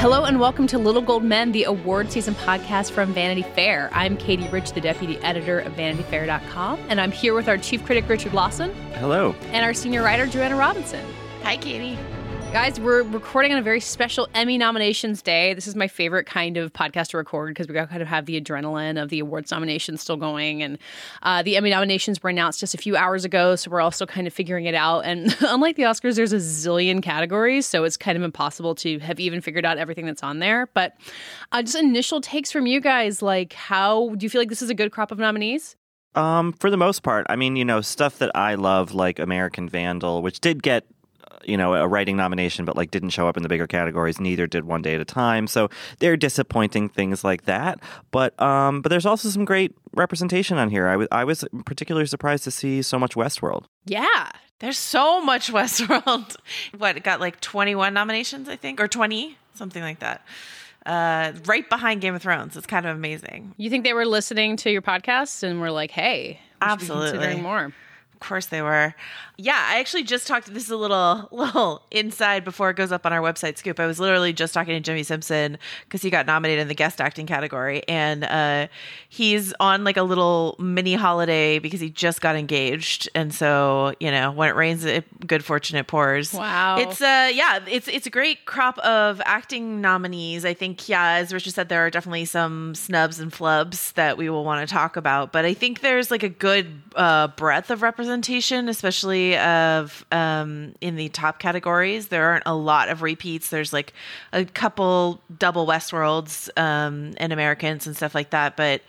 Hello and welcome to Little Gold Men, the award season podcast from Vanity Fair. I'm Katie Rich, the deputy editor of VanityFair.com, and I'm here with our chief critic, Richard Lawson. Hello. And our senior writer, Joanna Robinson. Hi, Katie. Guys, we're recording on a very special Emmy nominations day. This is my favorite kind of podcast to record because we kind of have the adrenaline of the awards nominations still going. And uh, the Emmy nominations were announced just a few hours ago, so we're also kind of figuring it out. And unlike the Oscars, there's a zillion categories, so it's kind of impossible to have even figured out everything that's on there. But uh, just initial takes from you guys, like how do you feel like this is a good crop of nominees? Um, for the most part, I mean, you know, stuff that I love, like American Vandal, which did get you know a writing nomination but like didn't show up in the bigger categories neither did one day at a time so they're disappointing things like that but um but there's also some great representation on here i was i was particularly surprised to see so much westworld Yeah. There's so much Westworld. what, it got like 21 nominations, I think, or 20, something like that. Uh, right behind Game of Thrones. It's kind of amazing. You think they were listening to your podcast and were like, hey, we should be Absolutely. considering more? Of course they were. Yeah, I actually just talked. This is a little little inside before it goes up on our website. Scoop. I was literally just talking to Jimmy Simpson because he got nominated in the guest acting category, and uh, he's on like a little mini holiday because he just got engaged, and so you know when it rains, it, good fortune it pours. Wow. It's uh yeah, it's it's a great crop of acting nominees. I think yeah, as Richard said, there are definitely some snubs and flubs that we will want to talk about, but I think there's like a good uh, breadth of representation, especially of um, in the top categories. There aren't a lot of repeats. There's like a couple double Westworlds um, and Americans and stuff like that, but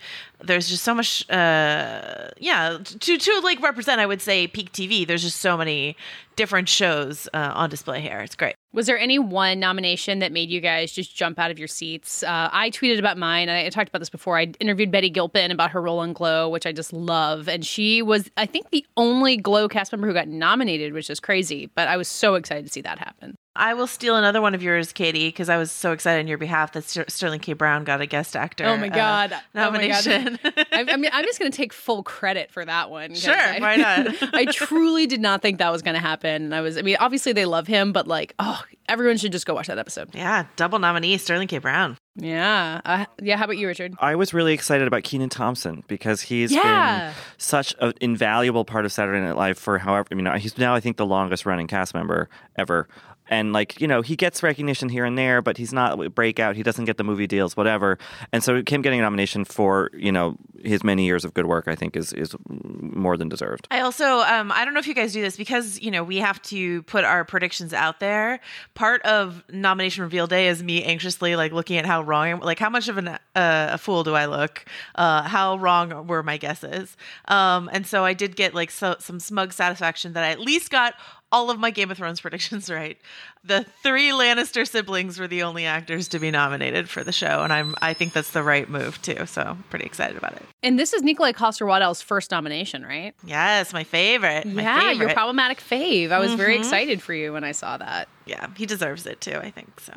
there's just so much uh yeah to to like represent i would say peak tv there's just so many different shows uh, on display here it's great Was there any one nomination that made you guys just jump out of your seats? Uh, I tweeted about mine. I, I talked about this before. I interviewed Betty Gilpin about her role in Glow, which I just love. And she was, I think, the only Glow cast member who got nominated, which is crazy. But I was so excited to see that happen. I will steal another one of yours katie because i was so excited on your behalf that Ster- sterling k brown got a guest actor Oh my uh, God. Oh my God. nomination I, I mean, I'm just going to take full credit for that one. Sure, I, why not? I truly did not think that was going to happen. I was, I mean, obviously they love him, but like, oh, everyone should just go watch that episode. yeah double nominee sterling k brown Yeah. Uh, yeah. How about you, Richard? I was really excited about Kenan Thompson because he's Yeah. been such an invaluable part of Saturday Night Live for however, I mean, he's now, I think, the longest running cast member ever. And like, you know, he gets recognition here and there, but he's not a breakout. He doesn't get the movie deals, whatever. And so him getting a nomination for, you know, his many years of good work, I think is is more than deserved. I also, um, I don't know if you guys do this because you know we have to put our predictions out there. Part of nomination reveal day is me anxiously like looking at how wrong, like how much of an, uh, a fool do I look? Uh, how wrong were my guesses? Um, and so I did get like so, some smug satisfaction that I at least got all of my Game of Thrones predictions right. The three Lannister siblings were the only actors to be nominated for the show, and I'm I think that's the right move too. So I'm pretty excited about it. And this is Nikolaj Coster-Waldau's first nomination, right? Yes, my favorite. My yeah, your problematic fave. I was very mm-hmm. excited for you when I saw that. Yeah he deserves it too i think so.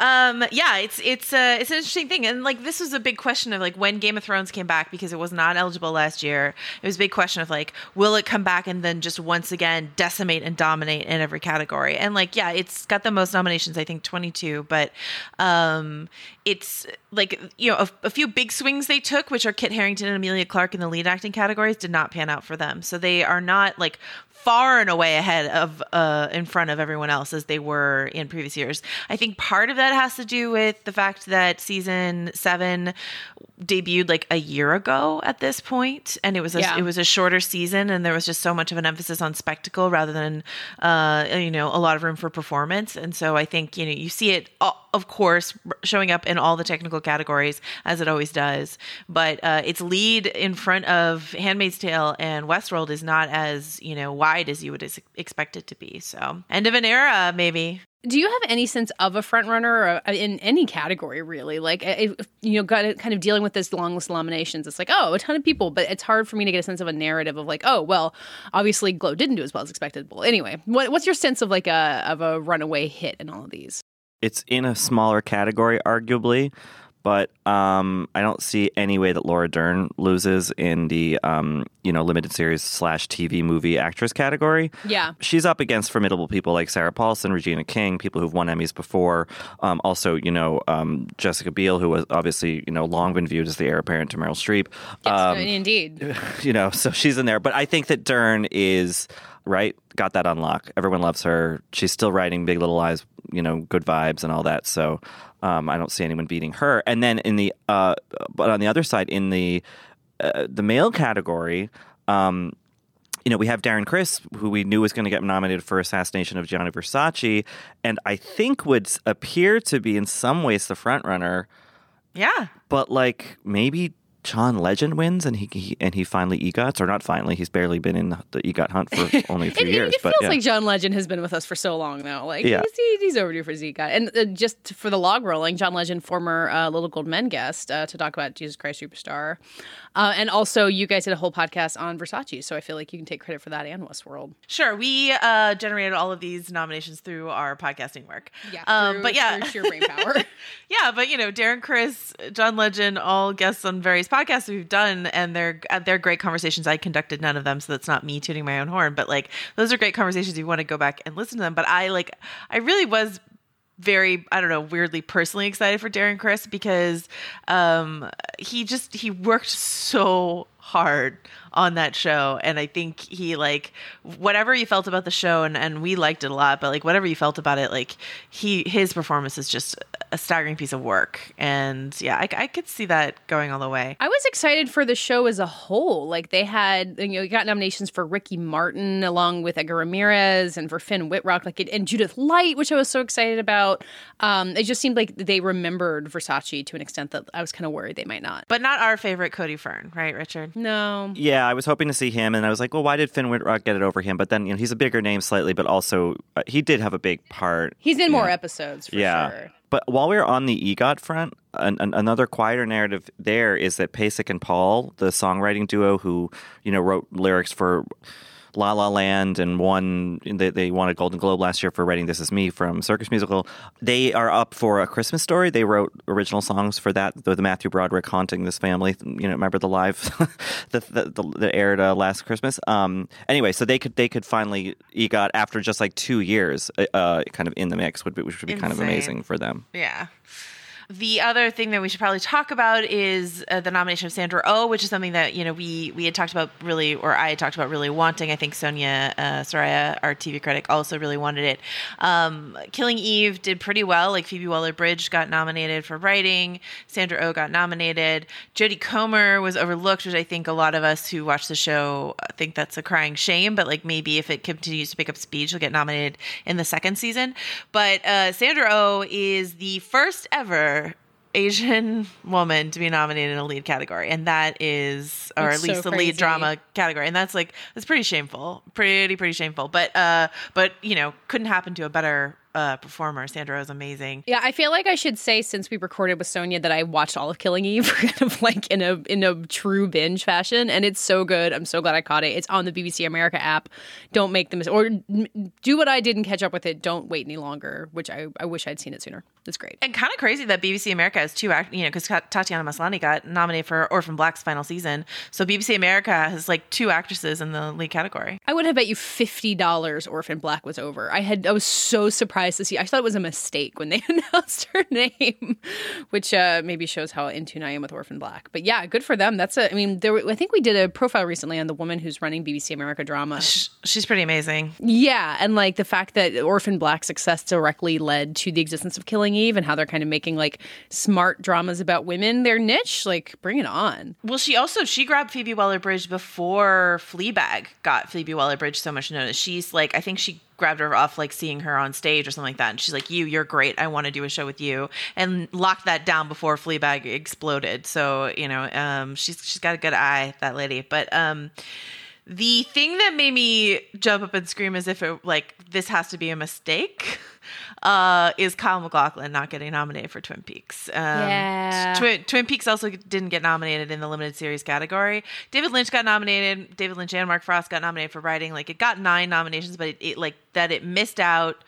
Um yeah it's it's uh it's an interesting thing and like this was a big question of like when game of thrones came back because it was not eligible last year. It was a big question of like will it come back and then just once again decimate and dominate in every category? And like yeah it's got the most nominations i think 22 but um it's like you know a, a few big swings they took which are kit harington and emilia clarke in the lead acting categories did not pan out for them. So they are not like far and away ahead of uh, in front of everyone else as they were in previous years. I think part of that has to do with the fact that season seven debuted like a year ago at this point, and it was a, Yeah. it was a shorter season, and there was just so much of an emphasis on spectacle rather than uh, you know a lot of room for performance. And so I think you know you see it, uh, of course, showing up in all the technical categories as it always does, but uh, its lead in front of *Handmaid's Tale* and *Westworld* is not as you know wide as you would ex- expect it to be. So end of an era, maybe. Do you have any sense of a front runner uh, in any category, really? Like, if, you know, kind of dealing with this long list of nominations. It's like, oh, a ton of people, but it's hard for me to get a sense of a narrative of like, oh, well, obviously, Glow didn't do as well as expected. Well, anyway, what, what's your sense of like a of a runaway hit in all of these? It's in a smaller category, arguably, but um, I don't see any way that Laura Dern loses in the um, you know limited series slash TV movie actress category. Yeah. she's up against formidable people like Sarah Paulson, Regina King, people who've won Emmys before. Um, also, you know, um, Jessica Biel, who was obviously, you know, long been viewed as the heir apparent to Meryl Streep. Yes, Um, indeed. you know, so she's in there. But I think that Dern is right. Got that on lock. Everyone loves her. She's still writing Big Little Lies. You know, good vibes and all that. So um, I don't see anyone beating her. And then in the uh, but on the other side, in the uh, the male category. Um, you know, we have Darren Criss, who we knew was going to get nominated for Assassination of Gianni Versace, and I think would appear to be in some ways the front runner. Yeah. But like maybe John Legend wins and he, he and he finally egots, or not finally. He's barely been in the egot hunt for only a few It, it- years. it but feels yeah. like John Legend has been with us for so long though. Like Yeah. he's, he's overdue for Zika. And uh, just for the log rolling, John Legend, former uh, Little Gold Men guest, uh, to talk about Jesus Christ Superstar, uh, and also you guys did a whole podcast on Versace. So I feel like you can take credit for that and Westworld. Sure, we uh, generated all of these nominations through our podcasting work. Yeah, um, through- but yeah, sheer brain power. yeah, but you know, Darren, Criss, John Legend, all guests on various podcasts we've done, and they're uh, they're great conversations. I conducted none of them, so that's not me tooting my own horn. But like, those are great conversations. You want to go back and listen to them. But I like, I really was very i don't know weirdly personally excited for darren criss because um he just he worked so hard on that show and i think he like whatever you felt about the show and, and we liked it a lot but like whatever you felt about it like he his performance is just a staggering piece of work and yeah i, I could see that going all the way I was excited for the show as a whole. Like they had, you know, you got nominations for Ricky Martin along with Edgar Ramirez and for Finn Wittrock, like it, and Judith Light, which I was so excited about. Um, it just seemed like they remembered Versace to an extent that I was kind of worried they might not. but not our favorite cody fern right richard No, Yeah, I was hoping to see him, and I was like, well, why did Finn Wittrock get it over him? But then, you know, he's a bigger name slightly, but also uh, he did have a big part. he's in more Yeah. episodes for yeah. sure. But while we are on the EGOT front, an, an, another quieter narrative there is that Pasek and Paul, the songwriting duo who, you know, wrote lyrics for La La Land and won, they, they won a Golden Globe last year for writing This Is Me from Circus Musical. They are up for A Christmas Story. They wrote original songs for that, the, the Matthew Broderick haunting this family. You know, remember the live the, the, the, that aired uh, last Christmas? Um, anyway, so they could they could finally EGOT after just like two years uh, uh, kind of in the mix, would be, which would be kind of amazing for them. Yeah. The other thing that we should probably talk about is uh, the nomination of Sandra Oh, which is something that you know we we had talked about really, or I had talked about really wanting. I think Sonia uh, Saraiya, our TV critic, also really wanted it. Um, Killing Eve did pretty well. Like Phoebe Waller-Bridge got nominated for writing. Sandra Oh got nominated. Jodie Comer was overlooked, which I think a lot of us who watch the show uh, think that's a crying shame. But like maybe if it continues to pick up speed, she'll get nominated in the second season. But uh, Sandra Oh is the first ever Asian woman to be nominated in a lead category, and that is, or It's at least so the crazy. lead drama category, and that's like that's pretty shameful, pretty pretty shameful. But uh, but you know, couldn't happen to a better uh, performer. Sandra is amazing. Yeah, I feel like I should say since we recorded with Sonia that I watched all of Killing Eve, kind of like in a in a true binge fashion, and it's so good. I'm so glad I caught it. It's on the BBC America app. Don't make the mis- or do what I did and catch up with it. Don't wait any longer, which I, I wish I'd seen it sooner. It's great. And kind of crazy that BBC America has two act, you know, because Tatiana Maslany got nominated for Orphan Black's final season. So BBC America has like two actresses in the lead category. I would have bet you fifty dollars Orphan Black was over. I had I was so surprised surprised to see. I thought it was a mistake when they announced her name, which uh, maybe shows how in tune I am with Orphan Black. But yeah, good for them. That's a. I mean, there. Were, I think we did a profile recently on the woman who's running BBC America drama. She's pretty amazing. Yeah, and like the fact that Orphan Black's success directly led to the existence of Killing Eve and how they're kind of making like smart dramas about women their niche. Like, bring it on. Well, she also she grabbed Phoebe Waller-Bridge before Fleabag got Phoebe Waller-Bridge so much notice. She's like, I think she grabbed her off like seeing her on stage or something like that. And she's like, You, you're great. I want to do a show with you. And locked that down before Fleabag exploded. So, you know, um, she's she's got a good eye, that lady. But um the thing that made me jump up and scream as if it like this has to be a mistake uh, is Kyle MacLachlan not getting nominated for Twin Peaks. Um, Yeah. Twin, Twin Peaks also didn't get nominated in the limited series category. David Lynch got nominated. David Lynch and Mark Frost got nominated for writing. Like it got nine nominations, but it, it like that it missed out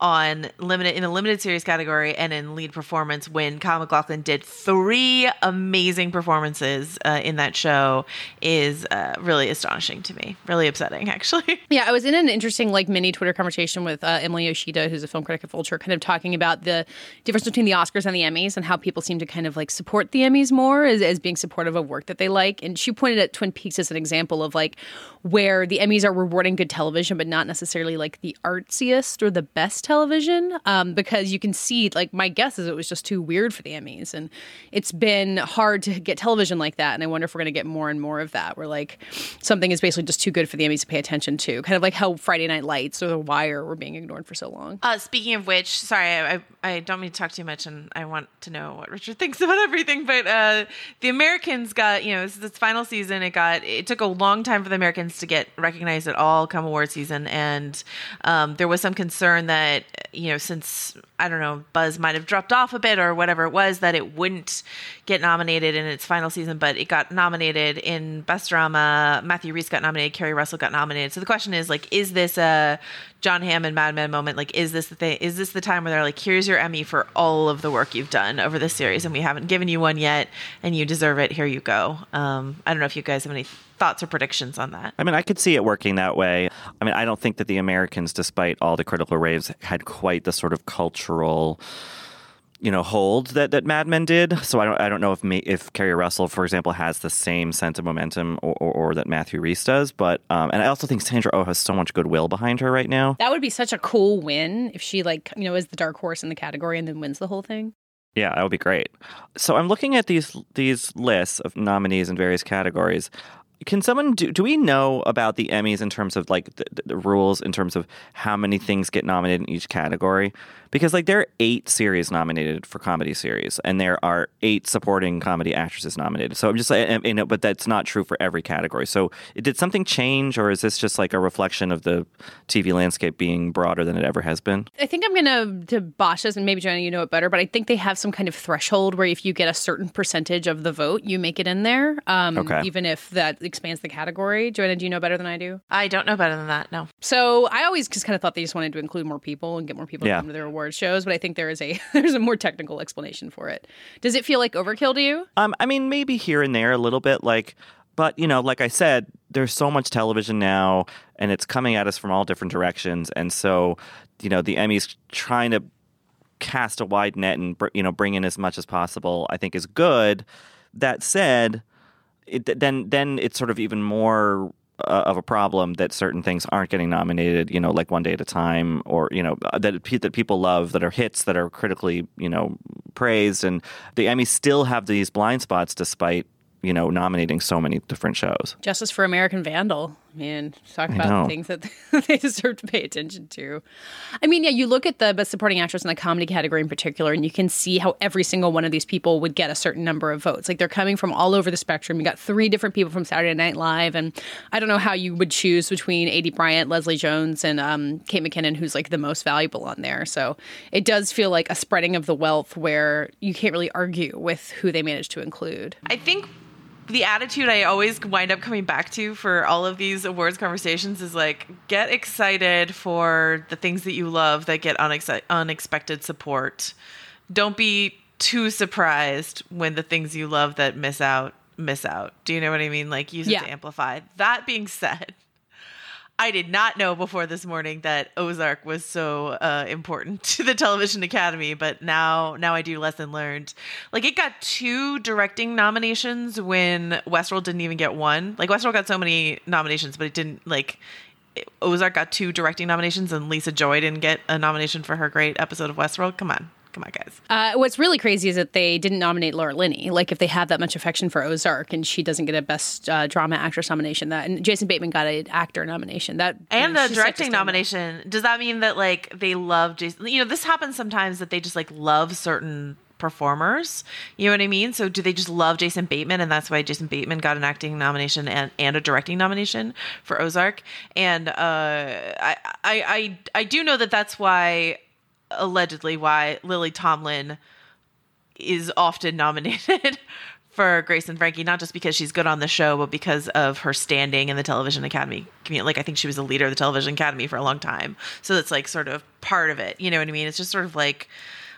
on limited in the limited series category and in lead performance when Kyle MacLachlan did three amazing performances uh, in that show is uh, really astonishing to me. Really upsetting, actually. Yeah, I was in an interesting like mini Twitter conversation with uh, Emily Yoshida, who's a film critic at Vulture, kind of talking about the difference between the Oscars and the Emmys and how people seem to kind of like support the Emmys more as, as being supportive of work that they like. And she pointed at Twin Peaks as an example of like where the Emmys are rewarding good television, but not necessarily like the artsiest or the best television, um, because you can see like my guess is it was just too weird for the Emmys, and it's been hard to get television like that. And I wonder if we're going to get more and more of that, where like something is basically just too good for the Emmys to pay attention to, kind of like how Friday Night Lights or The Wire were being ignored for so long. Uh, speaking of which, sorry, I, I, don't mean to talk too much, and I want to know what Richard thinks about everything. But uh, the Americans got, you know, this is its final season. It got, it took a long time for the Americans to get recognized at all come award season, and um, there was some concern that, you know, since I don't know, Buzz might have dropped off a bit or whatever it was, that it wouldn't get nominated in its final season, but it got nominated in Best Drama. Matthew Rhys got nominated, Keri Russell got nominated. So the question is, like, is this a John Hammond Mad Men moment? Like, is this the thing? Is this the time where they're like, here's your Emmy for all of the work you've done over this series, and we haven't given you one yet, and you deserve it. Here you go. Um, I don't know if you guys have any thoughts or predictions on that. I mean, I could see it working that way. I mean, I don't think that the Americans, despite all the critical raves, had quite the sort of cultural, you know, hold that, that Mad Men did. So I don't, I don't know if me, if Keri Russell, for example, has the same sense of momentum or, or, or that Matthew Rhys does. But um, and I also think Sandra Oh has so much goodwill behind her right now. That would be such a cool win if she like you know is the dark horse in the category and then wins the whole thing. Yeah, that would be great. So I'm looking at these these lists of nominees in various categories. Can someone do? Do we know about the Emmys in terms of like the, the rules in terms of how many things get nominated in each category? Because like there are eight series nominated for comedy series, and there are eight supporting comedy actresses nominated. So I'm just like, you know, but that's not true for every category. So did something change, or is this just like a reflection of the TV landscape being broader than it ever has been? I think I'm gonna to bosh this, and maybe Joanna, you know it better, but I think they have some kind of threshold where if you get a certain percentage of the vote, you make it in there. Um, Okay. Even if that expands the category. Joanna, do you know better than I do? I don't know better than that. No. So I always just kind of thought they just wanted to include more people and get more people Yeah. to come to their award shows, but I think there is a there's a more technical explanation for it. Does it feel like overkill to you? Um, I mean, maybe here and there a little bit, like, but you know, like I said, there's so much television now, and it's coming at us from all different directions, and so you know, the Emmys trying to cast a wide net and you know bring in as much as possible, I think is good. That said, it, then then it's sort of even more uh, of a problem that certain things aren't getting nominated. You know, like One Day at a Time, or you know that that people love, that are hits, that are critically you know praised, and the Emmys still have these blind spots despite you know nominating so many different shows. Justice for American Vandal. Man, talk about the things that they deserve to pay attention to. I mean, yeah, you look at the best supporting actress in the comedy category in particular, and you can see how every single one of these people would get a certain number of votes. Like they're coming from all over the spectrum. You got three different people from Saturday Night Live, and I don't know how you would choose between Aidy Bryant, Leslie Jones, and um, Kate McKinnon, who's like the most valuable on there. So it does feel like a spreading of the wealth where you can't really argue with who they managed to include. I think the attitude I always wind up coming back to for all of these awards conversations is like get excited for the things that you love that get unex- unexpected support. Don't be too surprised when the things you love that miss out miss out. Do you know what I mean? Like use Yeah. it to amplify. That being said, I did not know before this morning that Ozark was so uh, important to the Television Academy, but now now I do. Lesson learned. Like it got two directing nominations when Westworld didn't even get one. Like Westworld got so many nominations, but it didn't like. Ozark got two directing nominations, and Lisa Joy didn't get a nomination for her great episode of Westworld. Come on. Come on, guys. Uh, what's really crazy is that they didn't nominate Laura Linney. Like, if they have that much affection for Ozark and she doesn't get a Best uh, Drama Actress nomination, that and Jason Bateman got an actor nomination, that and a directing nomination. Does that mean that like they love Jason? You know, this happens sometimes that they just like love certain performers. You know what I mean? So do they just love Jason Bateman and that's why Jason Bateman got an acting nomination and, and a directing nomination for Ozark? And uh, I, I I I do know that that's why allegedly why Lily Tomlin is often nominated for Grace and Frankie, not just because she's good on the show, but because of her standing in the Television Academy community. Like, I think she was a leader of the Television Academy for a long time. So that's like sort of part of it. You know what I mean? It's just sort of like,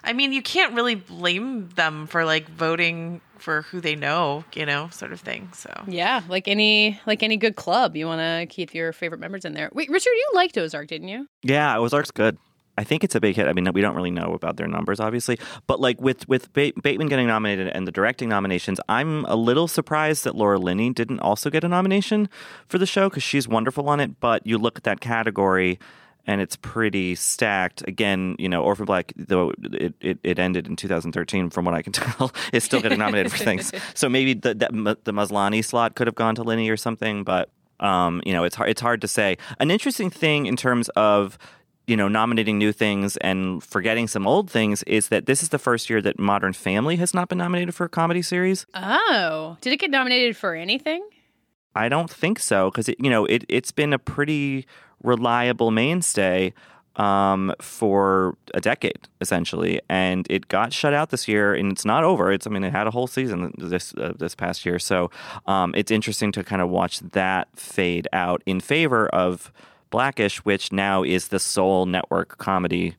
I mean, you can't really blame them for like voting for who they know, you know, sort of thing. So, Yeah, like any like any good club, you want to keep your favorite members in there. Wait, Richard, you liked Ozark, didn't you? Yeah, Ozark's good. I think it's a big hit. I mean, we don't really know about their numbers, obviously, but like with with ba- Bateman getting nominated and the directing nominations, I'm a little surprised that Laura Linney didn't also get a nomination for the show because she's wonderful on it. But you look at that category, and it's pretty stacked. Again, you know, Orphan Black, though it, it, it ended in 2013, from what I can tell, is still getting nominated for things. So maybe the that, the Maslany slot could have gone to Linney or something, but um, you know, it's hard it's hard to say. An interesting thing in terms of you know, nominating new things and forgetting some old things is that this is the first year that Modern Family has not been nominated for a comedy series. Oh, did it get nominated for anything? I don't think so because it, you know, it it's been a pretty reliable mainstay um, for a decade essentially, and it got shut out this year, and it's not over. It's I mean, it had a whole season this uh, this past year, so um, it's interesting to kind of watch that fade out in favor of Blackish, which now is the sole network comedy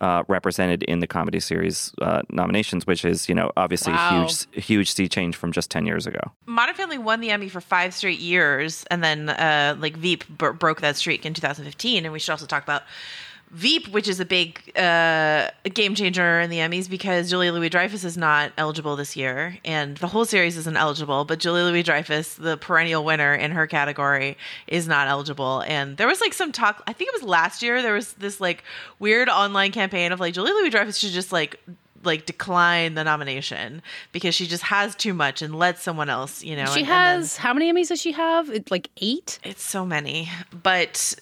uh, represented in the comedy series uh, nominations, which is you know obviously Wow. a huge huge sea change from just ten years ago. Modern Family won the Emmy for five straight years, and then uh, like Veep b- broke that streak in 2015. And we should also talk about Veep, which is a big uh, game changer in the Emmys because Julia Louis Dreyfus is not eligible this year, and the whole series isn't eligible. But Julia Louis Dreyfus, the perennial winner in her category, is not eligible. And there was like some talk. I think it was last year. There was this like weird online campaign of like Julia Louis Dreyfus should just like like decline the nomination because she just has too much and let someone else, you know. She and- and then- has how many Emmys does she have? It, like eight. it's so many, but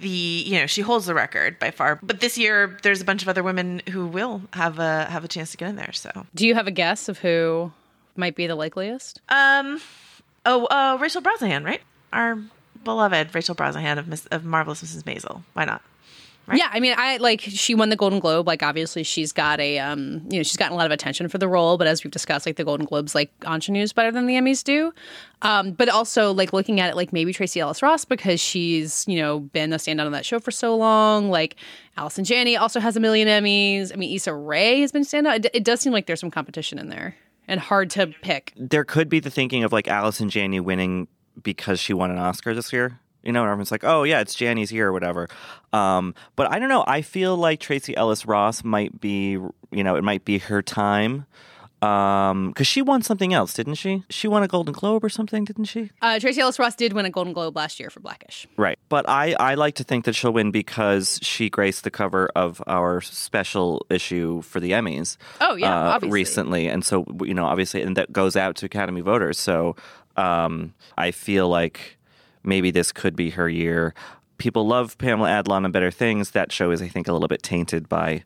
the you know she holds the record by far. But this year, there's a bunch of other women who will have a have a chance to get in there. So, Do you have a guess of who might be the likeliest? um, oh, uh, Rachel Brosnahan, right? Our beloved Rachel Brosnahan of Miss, of Marvelous Mrs. Maisel. Why not? Right? Yeah, I mean, I like she won the Golden Globe. Like, obviously, she's got a um, you know, she's gotten a lot of attention for the role. But as we've discussed, like the Golden Globes, like ingenues better than the Emmys do. Um, but also, like looking at it, like maybe Tracee Ellis Ross because she's you know been a standout on that show for so long. Like Allison Janney also has a million Emmys. I mean, Issa Rae has been standout. It, it does seem like there's some competition in there and hard to pick. There could be the thinking of like Allison Janney winning because she won an Oscar this year. You know, and everyone's like, "Oh yeah, it's Janney's year or whatever." Um, but I don't know. I feel like Tracee Ellis Ross might be, you know, it might be her time because she won something else, didn't she? She won a Golden Globe or something, didn't she? Uh, Tracee Ellis Ross did win a Golden Globe last year for Blackish. Right. But I, I like to think that she'll win because she graced the cover of our special issue for the Emmys. Oh, yeah, uh, obviously. recently, and so you know, obviously, and that goes out to Academy voters. So um, I feel like maybe this could be her year. People love Pamela Adlon and Better Things. That show is, I think, a little bit tainted by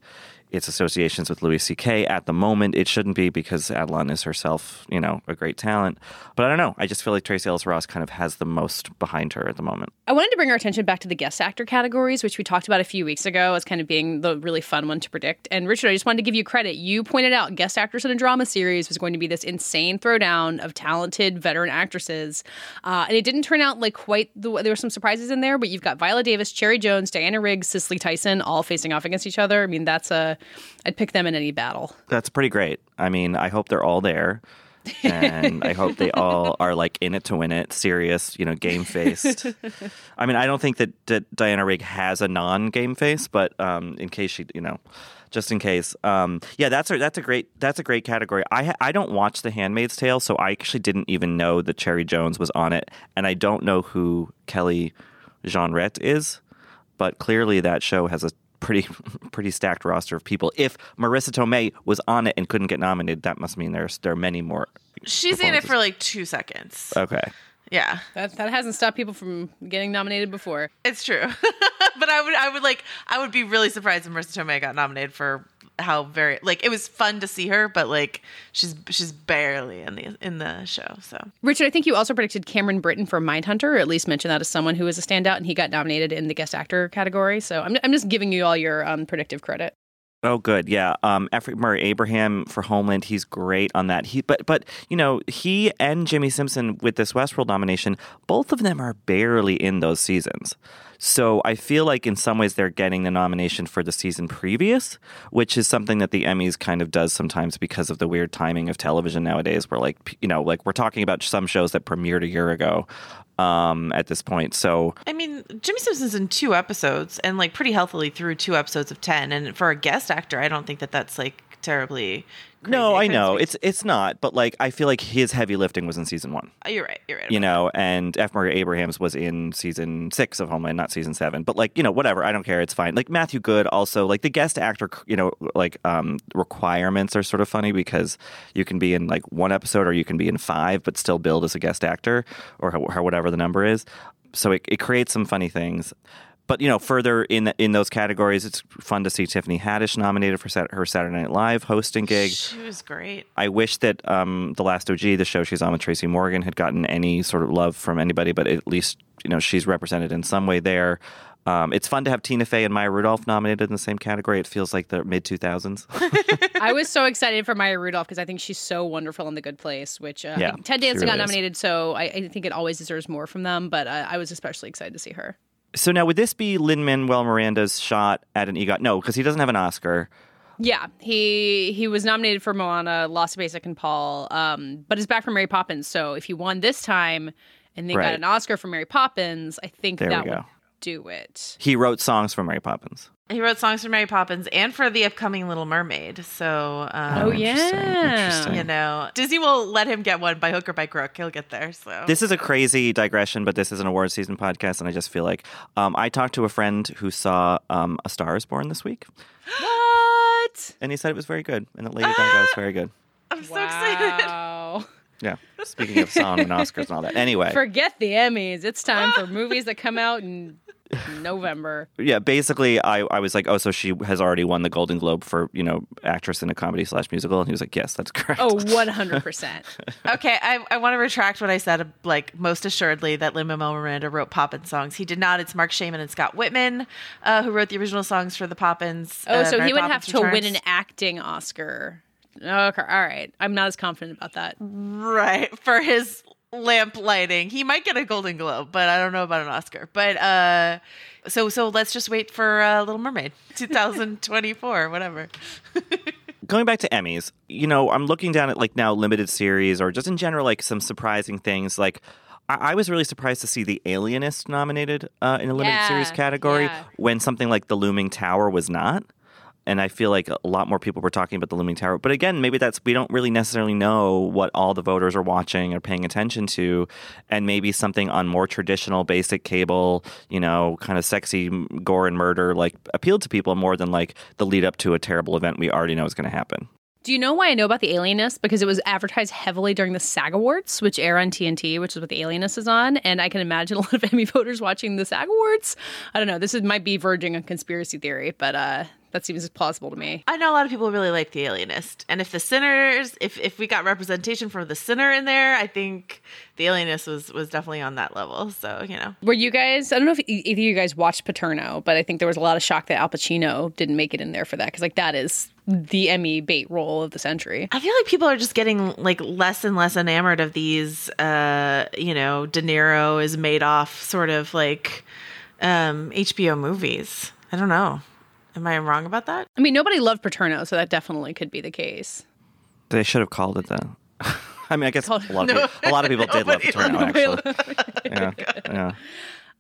its associations with Louis C.K. At the moment, it shouldn't be because Adlon is herself, you know, a great talent. But I don't know. I just feel like Tracee Ellis Ross kind of has the most behind her at the moment. I wanted to bring our attention back to the guest actor categories, which we talked about a few weeks ago as kind of being the really fun one to predict. And Richard, I just wanted to give you credit. You pointed out guest actors in a drama series was going to be this insane throwdown of talented veteran actresses, uh, and it didn't turn out like quite the. There were some surprises in there, but you've got Viola Davis, Cherry Jones, Diana Riggs, Cicely Tyson, all facing off against each other. I mean, that's a. I'd pick them in any battle. That's pretty great. I mean, I hope they're all there. and I hope they all are like in it to win it, serious, you know, game faced. I mean, I don't think that, that Diana Rigg has a non game face, but um, in case she, you know, just in case. Um, yeah, that's a that's a great that's a great category. I ha- I don't watch The Handmaid's Tale, so I actually didn't even know that Cherry Jones was on it, and I don't know who Kelly Jenrette is, but clearly that show has a pretty pretty stacked roster of people. If Marisa Tomei was on it and couldn't get nominated, that must mean there's there are many more. She's in it for like two seconds. Okay. Yeah, That that hasn't stopped people from getting nominated before. it's true. but I would, I would like, I would be really surprised if Marisa Tomei got nominated for how very like it was fun to see her, but like she's she's barely in the in the show. So Richard, I think you also predicted Cameron Britton for Mindhunter, or at least mentioned that as someone who was a standout, and he got nominated in the guest actor category. So I'm, I'm just giving you all your um, predictive credit. Oh, good. Yeah. Um, F. Murray Abraham for Homeland, he's great on that. He, but, but you know, he and Jimmy Simpson with this Westworld nomination, both of them are barely in those seasons. So I feel like in some ways they're getting the nomination for the season previous, which is something that the Emmys kind of does sometimes because of the weird timing of television nowadays. Where like you know, like we're talking about some shows that premiered a year ago um, at this point. So I mean, Jimmy Simpson's in two episodes and like pretty healthily through two episodes of ten. And for a guest actor, I don't think that that's like terribly. No, I know it's it's not, but like I feel like his heavy lifting was in season one. Oh, You're right. You're right. you know, and F. Murray Abrahams was in season six of Homeland, not season seven. But like, you know, whatever, I don't care. It's fine. Like Matthew Goode, also like the guest actor, you know, like um, requirements are sort of funny because you can be in like one episode or you can be in five, but still billed as a guest actor or, or whatever the number is. So it, it creates some funny things. But you know, further in in those categories, it's fun to see Tiffany Haddish nominated for Sat- her Saturday Night Live hosting gig. She was great. I wish that um, the last OG, the show she's on with Tracy Morgan, had gotten any sort of love from anybody, but at least you know she's represented in some way there. Um, it's fun to have Tina Fey and Maya Rudolph nominated in the same category. It feels like the mid two thousands. I was so excited for Maya Rudolph because I think she's so wonderful in The Good Place, which uh, Yeah, Ted she Danson really got is. nominated, so I, I think it always deserves more from them. But uh, I was especially excited to see her. So now, would this be Lin Manuel Miranda's shot at an EGOT? No, because he doesn't have an Oscar. Yeah, he he was nominated for Moana, lost Pasek and Paul, um, but is back for Mary Poppins. So if he won this time and they Right. got an Oscar for Mary Poppins, I think There that would do it. He wrote songs for Mary Poppins. He wrote songs for Mary Poppins and for the upcoming Little Mermaid. So, um, Oh, interesting, yeah. interesting. you know, Disney will let him get one by hook or by crook. He'll get there. So This is a crazy digression, but this is an award season podcast, and I just feel like um, I talked to a friend who saw um, A Star Is Born this week, What? and he said it was very good, and that Lady Gaga was very good. I'm so excited. Wow. Yeah. Speaking of song and Oscars and all that. Anyway, Forget the Emmys. It's time for movies that come out in November. yeah, basically, I, I was like, oh, so she has already won the Golden Globe for you know actress in a comedy slash musical, and he was like, yes, that's correct. Oh, 100%. Okay, I, I want to retract what I said. Like most assuredly, that Lin Manuel Miranda wrote Poppins songs. He did not. It's Marc Shaiman and Scott Wittman uh, who wrote the original songs for the Poppins. Oh, uh, so Mary he would have Poppins to win an acting Oscar. Okay, all right. I'm not as confident about that. right for his lamp lighting. He might get a Golden Globe, but I don't know about an Oscar. But uh, so so let's just wait for uh, Little Mermaid 2024, whatever. Going back to Emmys, you know, I'm looking down at like now limited series or just in general like some surprising things. Like I, I was really surprised to see The Alienist nominated uh, in a limited Yeah, series category yeah. when something like The Looming Tower was not. And I feel like a lot more people were talking about the Looming Tower. But again, maybe that's we don't really necessarily know what all the voters are watching or paying attention to, and maybe something on more traditional, basic cable, you know, kind of sexy gore and murder, like appealed to people more than like the lead up to a terrible event we already know is going to happen. Do you know why I know about The Alienist? Because it was advertised heavily during the SAG Awards, which air on TNT, which is what The Alienist is on. And I can imagine a lot of Emmy voters watching the SAG Awards. I don't know. This is, might be verging on conspiracy theory, but uh, that seems plausible to me. I know a lot of people really like The Alienist, and if the sinners, if if we got representation for the sinner in there, I think The Alienist was was definitely on that level. So you know, Were you guys, I don't know if either of you guys watched Paterno, but I think there was a lot of shock that Al Pacino didn't make it in there for that. Because, like, that is the Emmy bait role of the century. I feel like people are just getting like less and less enamored of these. uh You know, De Niro is Madoff sort of like um HBO movies. I don't know. Am I wrong about that? I mean, nobody loved Paterno, so that definitely could be the case. They should have called it that. I mean, I guess a lot of people, a lot of people did love Paterno, Actually, yeah, yeah.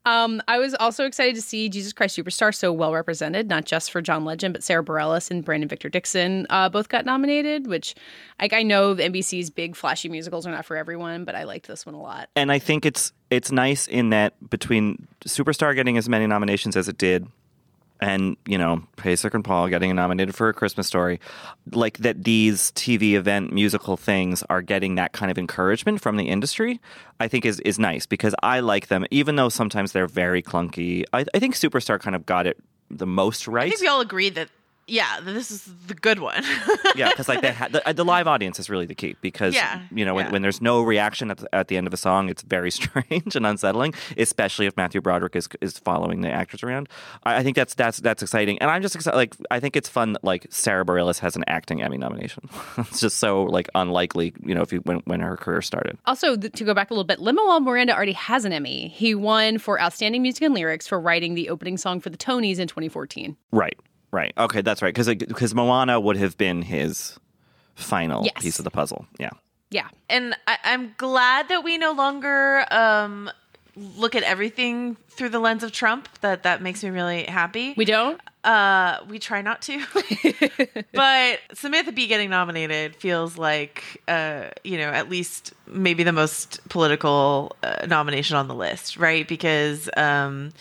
Um, I was also excited to see Jesus Christ Superstar so well represented, not just for John Legend, but Sara Bareilles and Brandon Victor Dixon uh, both got nominated. Which, like, I know NBC's big flashy musicals are not for everyone, but I liked this one a lot. And I think it's it's nice in that between Superstar getting as many nominations as it did, and you know Pasek and Paul getting nominated for a Christmas Story, like that these TV event musical things are getting that kind of encouragement from the industry. I think is is nice because I like them, even though sometimes they're very clunky. I, I think Superstar kind of got it the most right. I think we all agree that yeah, this is the good one. yeah, because like they ha- the, uh, the, live audience is really the key because yeah, you know when, yeah. when there's no reaction at the, at the end of a song, it's very strange and unsettling, especially if Matthew Broderick is is following the actors around. I, I think that's that's that's exciting, and I'm just excited. Like I think it's fun. That, like Sara Bareilles has an acting Emmy nomination. it's just so like unlikely, you know, if you when when her career started. Also, th- to go back a little bit, Lin Manuel Miranda already has an Emmy. He won for outstanding music and lyrics for writing the opening song for the Tonys in 2014. Right. Right. Okay, that's right. Because because Moana would have been his final yes. piece of the puzzle. Yeah. Yeah. And I, am glad that we no longer um, look at everything through the lens of Trump. That that makes me really happy. We don't. Uh, we try not to. but Samantha Bee getting nominated feels like, uh, you know, at least maybe the most political uh, nomination on the list, right? Because. Um,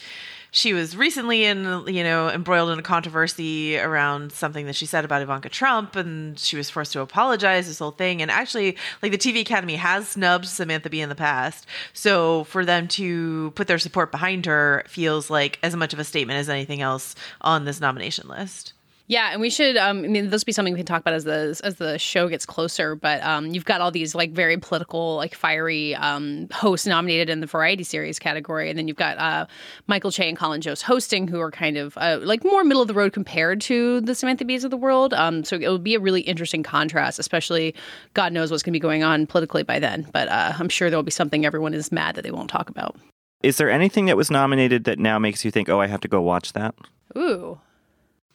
she was recently in you know embroiled in a controversy around something that she said about Ivanka Trump and she was forced to apologize this whole thing and actually like the TV Academy has snubbed Samantha Bee in the past so for them to put their support behind her feels like as much of a statement as anything else on this nomination list. Yeah, and we should. Um, I mean, this will be something we can talk about as the as the show gets closer. But um, you've got all these like very political, like fiery um, hosts nominated in the variety series category, and then you've got uh, Michael Che and Colin Jost hosting, who are kind of uh, like more middle of the road compared to the Samantha Bees of the world. Um, so it will be a really interesting contrast, especially God knows what's going to be going on politically by then. But uh, I'm sure there will be something everyone is mad that they won't talk about. Is there anything that was nominated that now makes you think, oh, I have to go watch that? Ooh.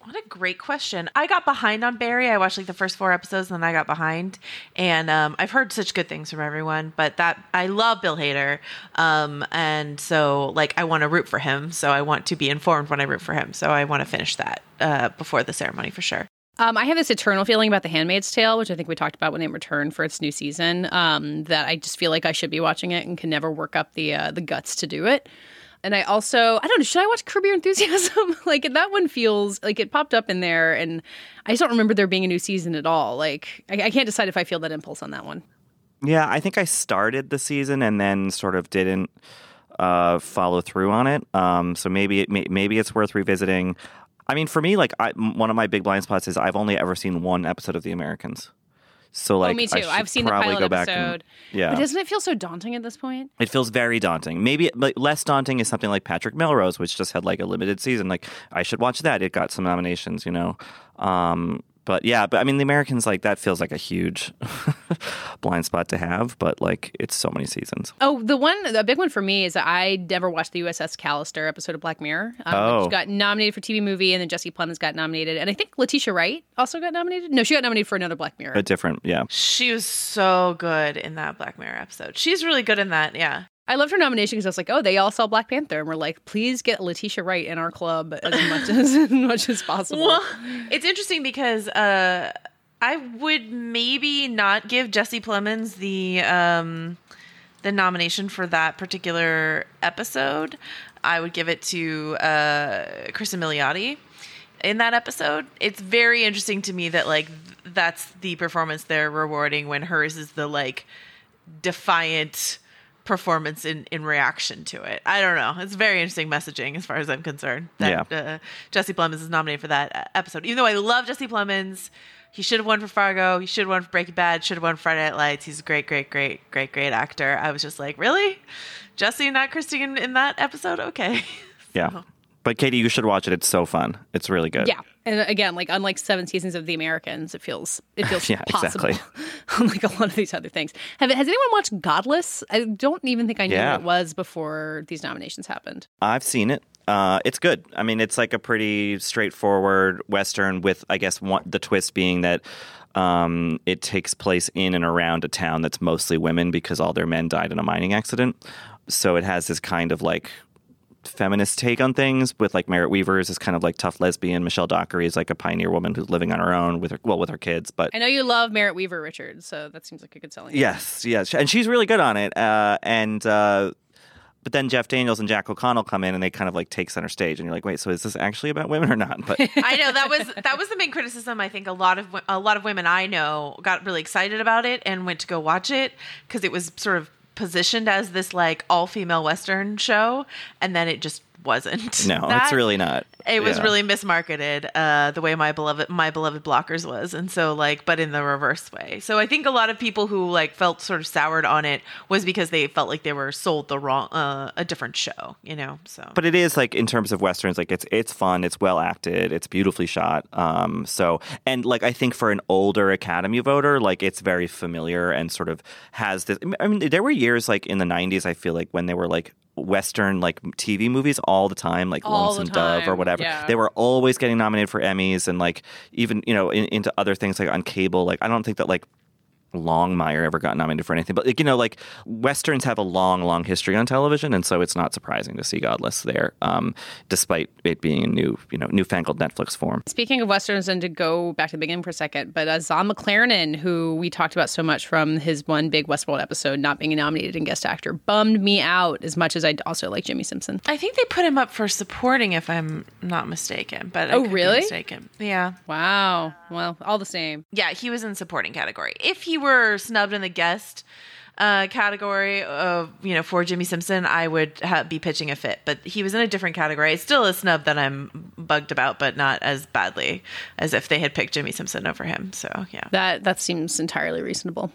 What a great question. I got behind on Barry. I watched like the first four episodes and then I got behind. And um, I've heard such good things from everyone, but that I love Bill Hader. Um, and so like I want to root for him. So I want to be informed when I root for him. So I want to finish that uh, before the ceremony for sure. Um, I have this eternal feeling about The Handmaid's Tale, which I think we talked about when it returned for its new season. Um, that I just feel like I should be watching it and can never work up the uh, the guts to do it. And I also, I don't know, should I watch Curb Your Enthusiasm? like that one feels like it popped up in there, and I just don't remember there being a new season at all. Like I, I can't decide if I feel that impulse on that one. Yeah, I think I started the season and then sort of didn't uh, follow through on it. Um, so maybe it, maybe it's worth revisiting. I mean, for me, like I, one of my big blind spots is I've only ever seen one episode of The Americans. So like, oh, me too. I've seen the pilot episode. And, yeah, but doesn't it feel so daunting at this point? It feels very daunting. Maybe like, less daunting is something like Patrick Melrose, which just had like a limited season. Like I should watch that. It got some nominations, you know. Um, but yeah, but I mean, the Americans like that feels like a huge blind spot to have, but like it's so many seasons. Oh, the one, the big one for me is that I never watched the USS Callister episode of Black Mirror. Um, oh, which got nominated for TV movie, and then Jesse Plemons got nominated, and I think Letitia Wright also got nominated. No, she got nominated for another Black Mirror. A different, yeah. She was so good in that Black Mirror episode. She's really good in that. Yeah. I loved her nomination because I was like, oh, they all saw Black Panther, and we're like, please get Letitia Wright in our club as much as, as much as possible. Well, it's interesting because uh, I would maybe not give Jesse Plemons the um, the nomination for that particular episode. I would give it to uh, Cristin Milioti in that episode. It's very interesting to me that like that's the performance they're rewarding when hers is the like defiant performance in in reaction to it. I don't know. It's very interesting messaging as far as I'm concerned. That yeah. uh, Jesse Plemons is nominated for that uh, episode. Even though I love Jesse Plemons, he should have won for Fargo. He should have won for Breaking Bad. Should have won Friday Night Lights. He's a great, great, great, great, great actor. I was just like, really, Jesse, not Christine in that episode? Okay. Yeah. So. But Katie, you should watch it. It's so fun. It's really good. Yeah, and again, like unlike seven seasons of The Americans, it feels it feels yeah, possible. Exactly. unlike a lot of these other things. Have has anyone watched Godless? I don't even think I knew yeah. what it was before these nominations happened. I've seen it. Uh, it's good. I mean, it's like a pretty straightforward western with, I guess, one, the twist being that um, it takes place in and around a town that's mostly women because all their men died in a mining accident. So it has this kind of like feminist take on things with like Merritt Wever is this kind of like tough lesbian. Michelle Dockery is like a pioneer woman who's living on her own with her well with her kids. But I know you love Merritt Wever, Richard, so that seems like a good selling. Yes, yes, and she's really good on it. Uh, and uh, but then Jeff Daniels and Jack O'Connell come in and they kind of like take center stage, and you're like, wait, so is this actually about women or not? But I know that was that was the main criticism. I think a lot of a lot of women I know got really excited about it and went to go watch it because it was sort of positioned as this like all female western show, and then it just wasn't. no, that. it's really not. It was Yeah. really mismarketed, uh, the way my beloved my beloved blockers was, and so like, but in the reverse way. So I think a lot of people who like felt sort of soured on it was because they felt like they were sold the wrong, uh, a different show, you know. So, But it is like in terms of westerns, like it's it's fun, it's well acted, it's beautifully shot. Um, so and like I think for an older Academy voter, like it's very familiar and sort of has this. I mean, there were years like in the '90s. I feel like when they were like western like TV movies all the time, like All Lonesome Dove or whatever. yeah. They were always getting nominated for Emmys and like even you know in, into other things like on cable. Like I don't think that like. Longmire ever got nominated for anything, but like you know, like westerns have a long, long history on television, and so it's not surprising to see Godless there, um, despite it being a new, you know, newfangled Netflix form. Speaking of westerns, and to go back to the beginning for a second, but uh, Zahn McClarnon, who we talked about so much from his one big Westworld episode, not being nominated in guest actor, bummed me out as much as I also like Jimmy Simpson. I think they put him up for supporting, if I'm not mistaken. But I Oh, could be really? mistaken. Yeah, Wow. Well, all the same. yeah, he was in supporting category. If he were snubbed in the guest uh, category of you know for Jimmy Simpson, I would ha- be pitching a fit. But he was in a different category. It's still a snub that I'm bugged about, but not as badly as if they had picked Jimmy Simpson over him. So yeah. That that seems entirely reasonable.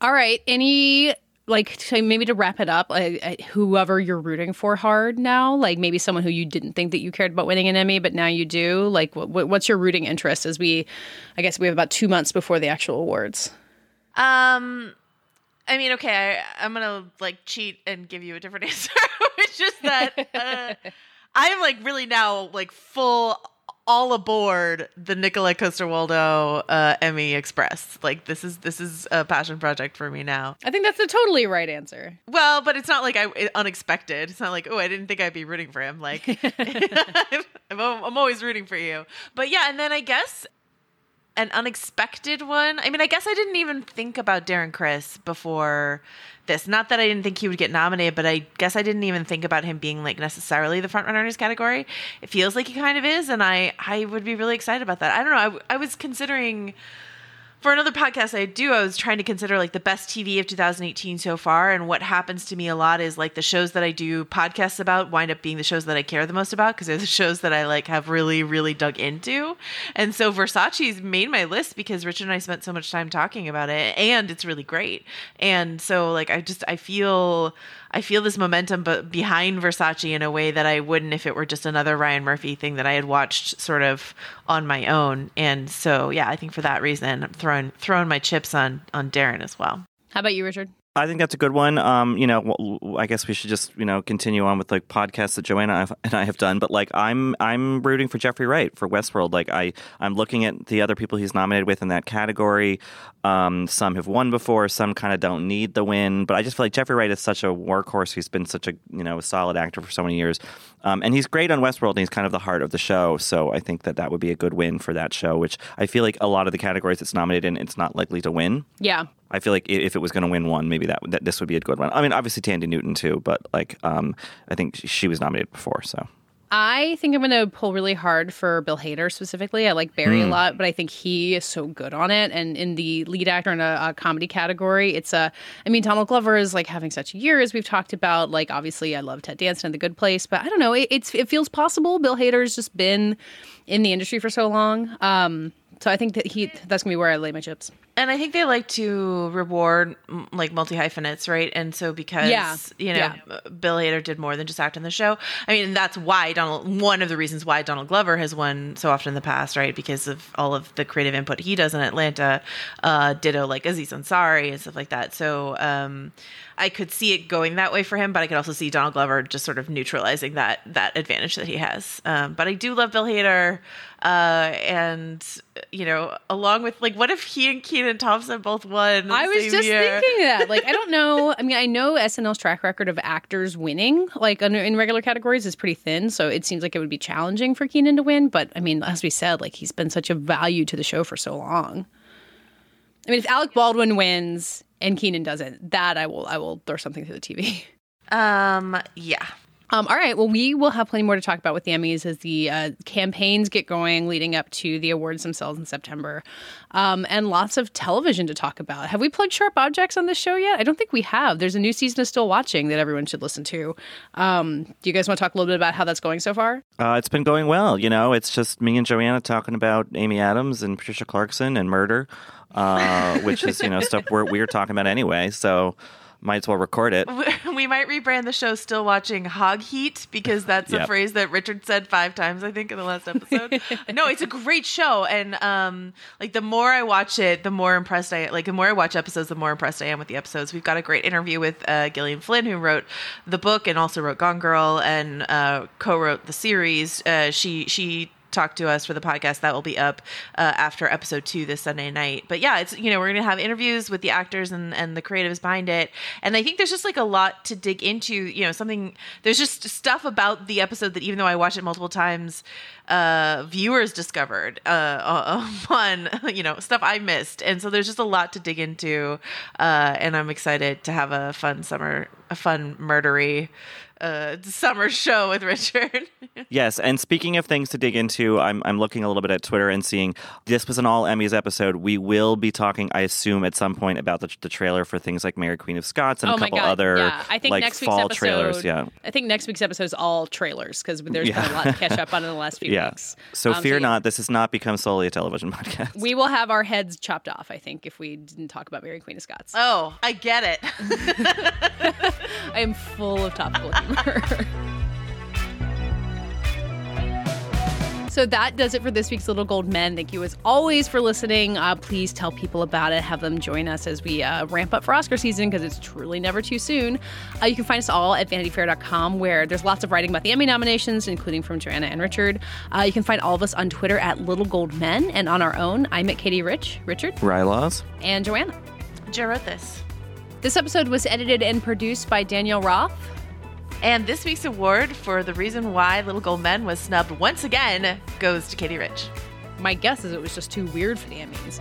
All right. Any like maybe to wrap it up, like, whoever you're rooting for hard now, like maybe someone who you didn't think that you cared about winning an Emmy, but now you do. Like, what, what's your rooting interest? As we, I guess we have about two months before the actual awards. Um, I mean, okay, I, I'm gonna like cheat and give you a different answer, which is that uh, I am like really now like full all aboard the Nikolaj Coster-Waldau uh, Emmy Express. Like this is this is a passion project for me now. I think that's the totally right answer. Well, but it's not like I it- unexpected. It's not like oh I didn't think I'd be rooting for him. Like I'm, I'm always rooting for you. But yeah, and then I guess an unexpected one. I mean, I guess I didn't even think about Darren Criss before this. Not that I didn't think he would get nominated, but I guess I didn't even think about him being like necessarily the front runner in his category. It feels like he kind of is, and I I would be really excited about that. I don't know. I, I was considering for another podcast I do, I was trying to consider like the best TV of 2018 so far. And what happens to me a lot is like the shows that I do podcasts about wind up being the shows that I care the most about because they're the shows that I like have really, really dug into. And so Versace's made my list because Richard and I spent so much time talking about it and it's really great. And so like I just I feel I feel this momentum but behind Versace in a way that I wouldn't if it were just another Ryan Murphy thing that I had watched sort of on my own. And so yeah, I think for that reason I'm throwing throwing my chips on on Darren as well. How about you, Richard? I think that's a good one. Um, you know, I guess we should just you know continue on with like podcasts that Joanna and I have done. But like, I'm I'm rooting for Jeffrey Wright for Westworld. Like, I I'm looking at the other people he's nominated with in that category. Um, some have won before, some kind of don't need the win. But I just feel like Jeffrey Wright is such a workhorse. He's been such a you know solid actor for so many years, um, and he's great on Westworld. And he's kind of the heart of the show. So I think that that would be a good win for that show. Which I feel like a lot of the categories it's nominated in, it's not likely to win. Yeah. I feel like if it was going to win one, maybe that, that this would be a good one. I mean, obviously Thandie Newton too, but like um, I think she was nominated before. So I think I'm going to pull really hard for Bill Hader specifically. I like Barry a lot, but I think he is so good on it. And in the lead actor in a, a comedy category, it's a. I mean, Donald Glover is like having such a year as We've talked about like obviously I love Ted Danson and The Good Place, but I don't know. It, it's it feels possible. Bill Hader's just been in the industry for so long. Um, So I think that he that's gonna be where I lay my chips. And I think they like to reward like multi hyphenates, right? And so because Yeah. you know Yeah. Bill Hader did more than just act in the show. I mean, that's why Donald. One of the reasons why Donald Glover has won so often in the past, right? Because of all of the creative input he does in Atlanta. Uh, ditto like Aziz Ansari and stuff like that. So um, I could see it going that way for him, but I could also see Donald Glover just sort of neutralizing that that advantage that he has. Um, but I do love Bill Hader, uh, and you know, along with like, what if he and Kenan Thompson both won? I was just year? thinking that. Like, I don't know. I mean, I know SNL's track record of actors winning, like under, in regular categories, is pretty thin. So it seems like it would be challenging for Keenan to win. But I mean, as we said, like he's been such a value to the show for so long. I mean, if Alec Baldwin wins and Kenan doesn't, that I will I will throw something through the TV. Um, yeah. Um, all right. Well, we will have plenty more to talk about with the Emmys as the uh, campaigns get going leading up to the awards themselves in September, um, and lots of television to talk about. Have we plugged Sharp Objects on this show yet? I don't think we have. There's a new season of Still Watching that everyone should listen to. Um, do you guys want to talk a little bit about how that's going so far? Uh, it's been going well. You know, it's just me and Joanna talking about Amy Adams and Patricia Clarkson and murder, uh, which is you know stuff we're we're talking about anyway. So might as well record it. We might rebrand the show Still Watching Hog Heat because that's a phrase that Richard said five times, I think, in the last episode. no, it's a great show. And um, like the more I watch it, the more impressed I like the more I watch episodes, the more impressed I am with the episodes. We've got a great interview with uh, Gillian Flynn, who wrote the book and also wrote Gone Girl and uh, co-wrote the series. Uh, she she talk to us for the podcast that will be up uh, after episode two this sunday night. But yeah it's you know we're gonna have interviews with the actors and and the creatives behind it. And i think there's just like a lot to dig into you know something there's just stuff about the episode that even though i watched it multiple times uh viewers discovered uh on you know stuff i missed. And so there's just a lot to dig into uh and i'm excited to have a fun summer a fun murdery uh summer show with richard Yes, and speaking of things to dig into, I'm I'm looking a little bit at Twitter and seeing this was an all Emmys episode. We will be talking, I assume, at some point about the, the trailer for things like Mary Queen of Scots and oh a couple god! other yeah, I think like next week's fall episode. trailers. Yeah, I think next week's episode is all trailers because there's been a lot to catch up on in the last few yeah. weeks. So Um, fear yeah. not, this has not become solely a television podcast. We will have our heads chopped off, I think, if we didn't talk about Mary Queen of Scots. oh i get it I am full of topical humor. So that does it for this week's Little Gold Men. Thank you as always for listening. Uh, please tell people about it. Have them join us as we uh, ramp up for Oscar season because it's truly never too soon. Uh, you can find us all at vanityfair.com where there's lots of writing about the Emmy nominations, including from Joanna and Richard. Uh, you can find all of us on Twitter at Little Gold Men and on our own. I'm at Katey Rich, Richard, Rylaws. and Joanna. Joe this This episode was edited and produced by Daniel Roth. And this week's award for the reason why Little Gold Men was snubbed once again goes to Katey Rich. My guess is it was just too weird for the Emmys.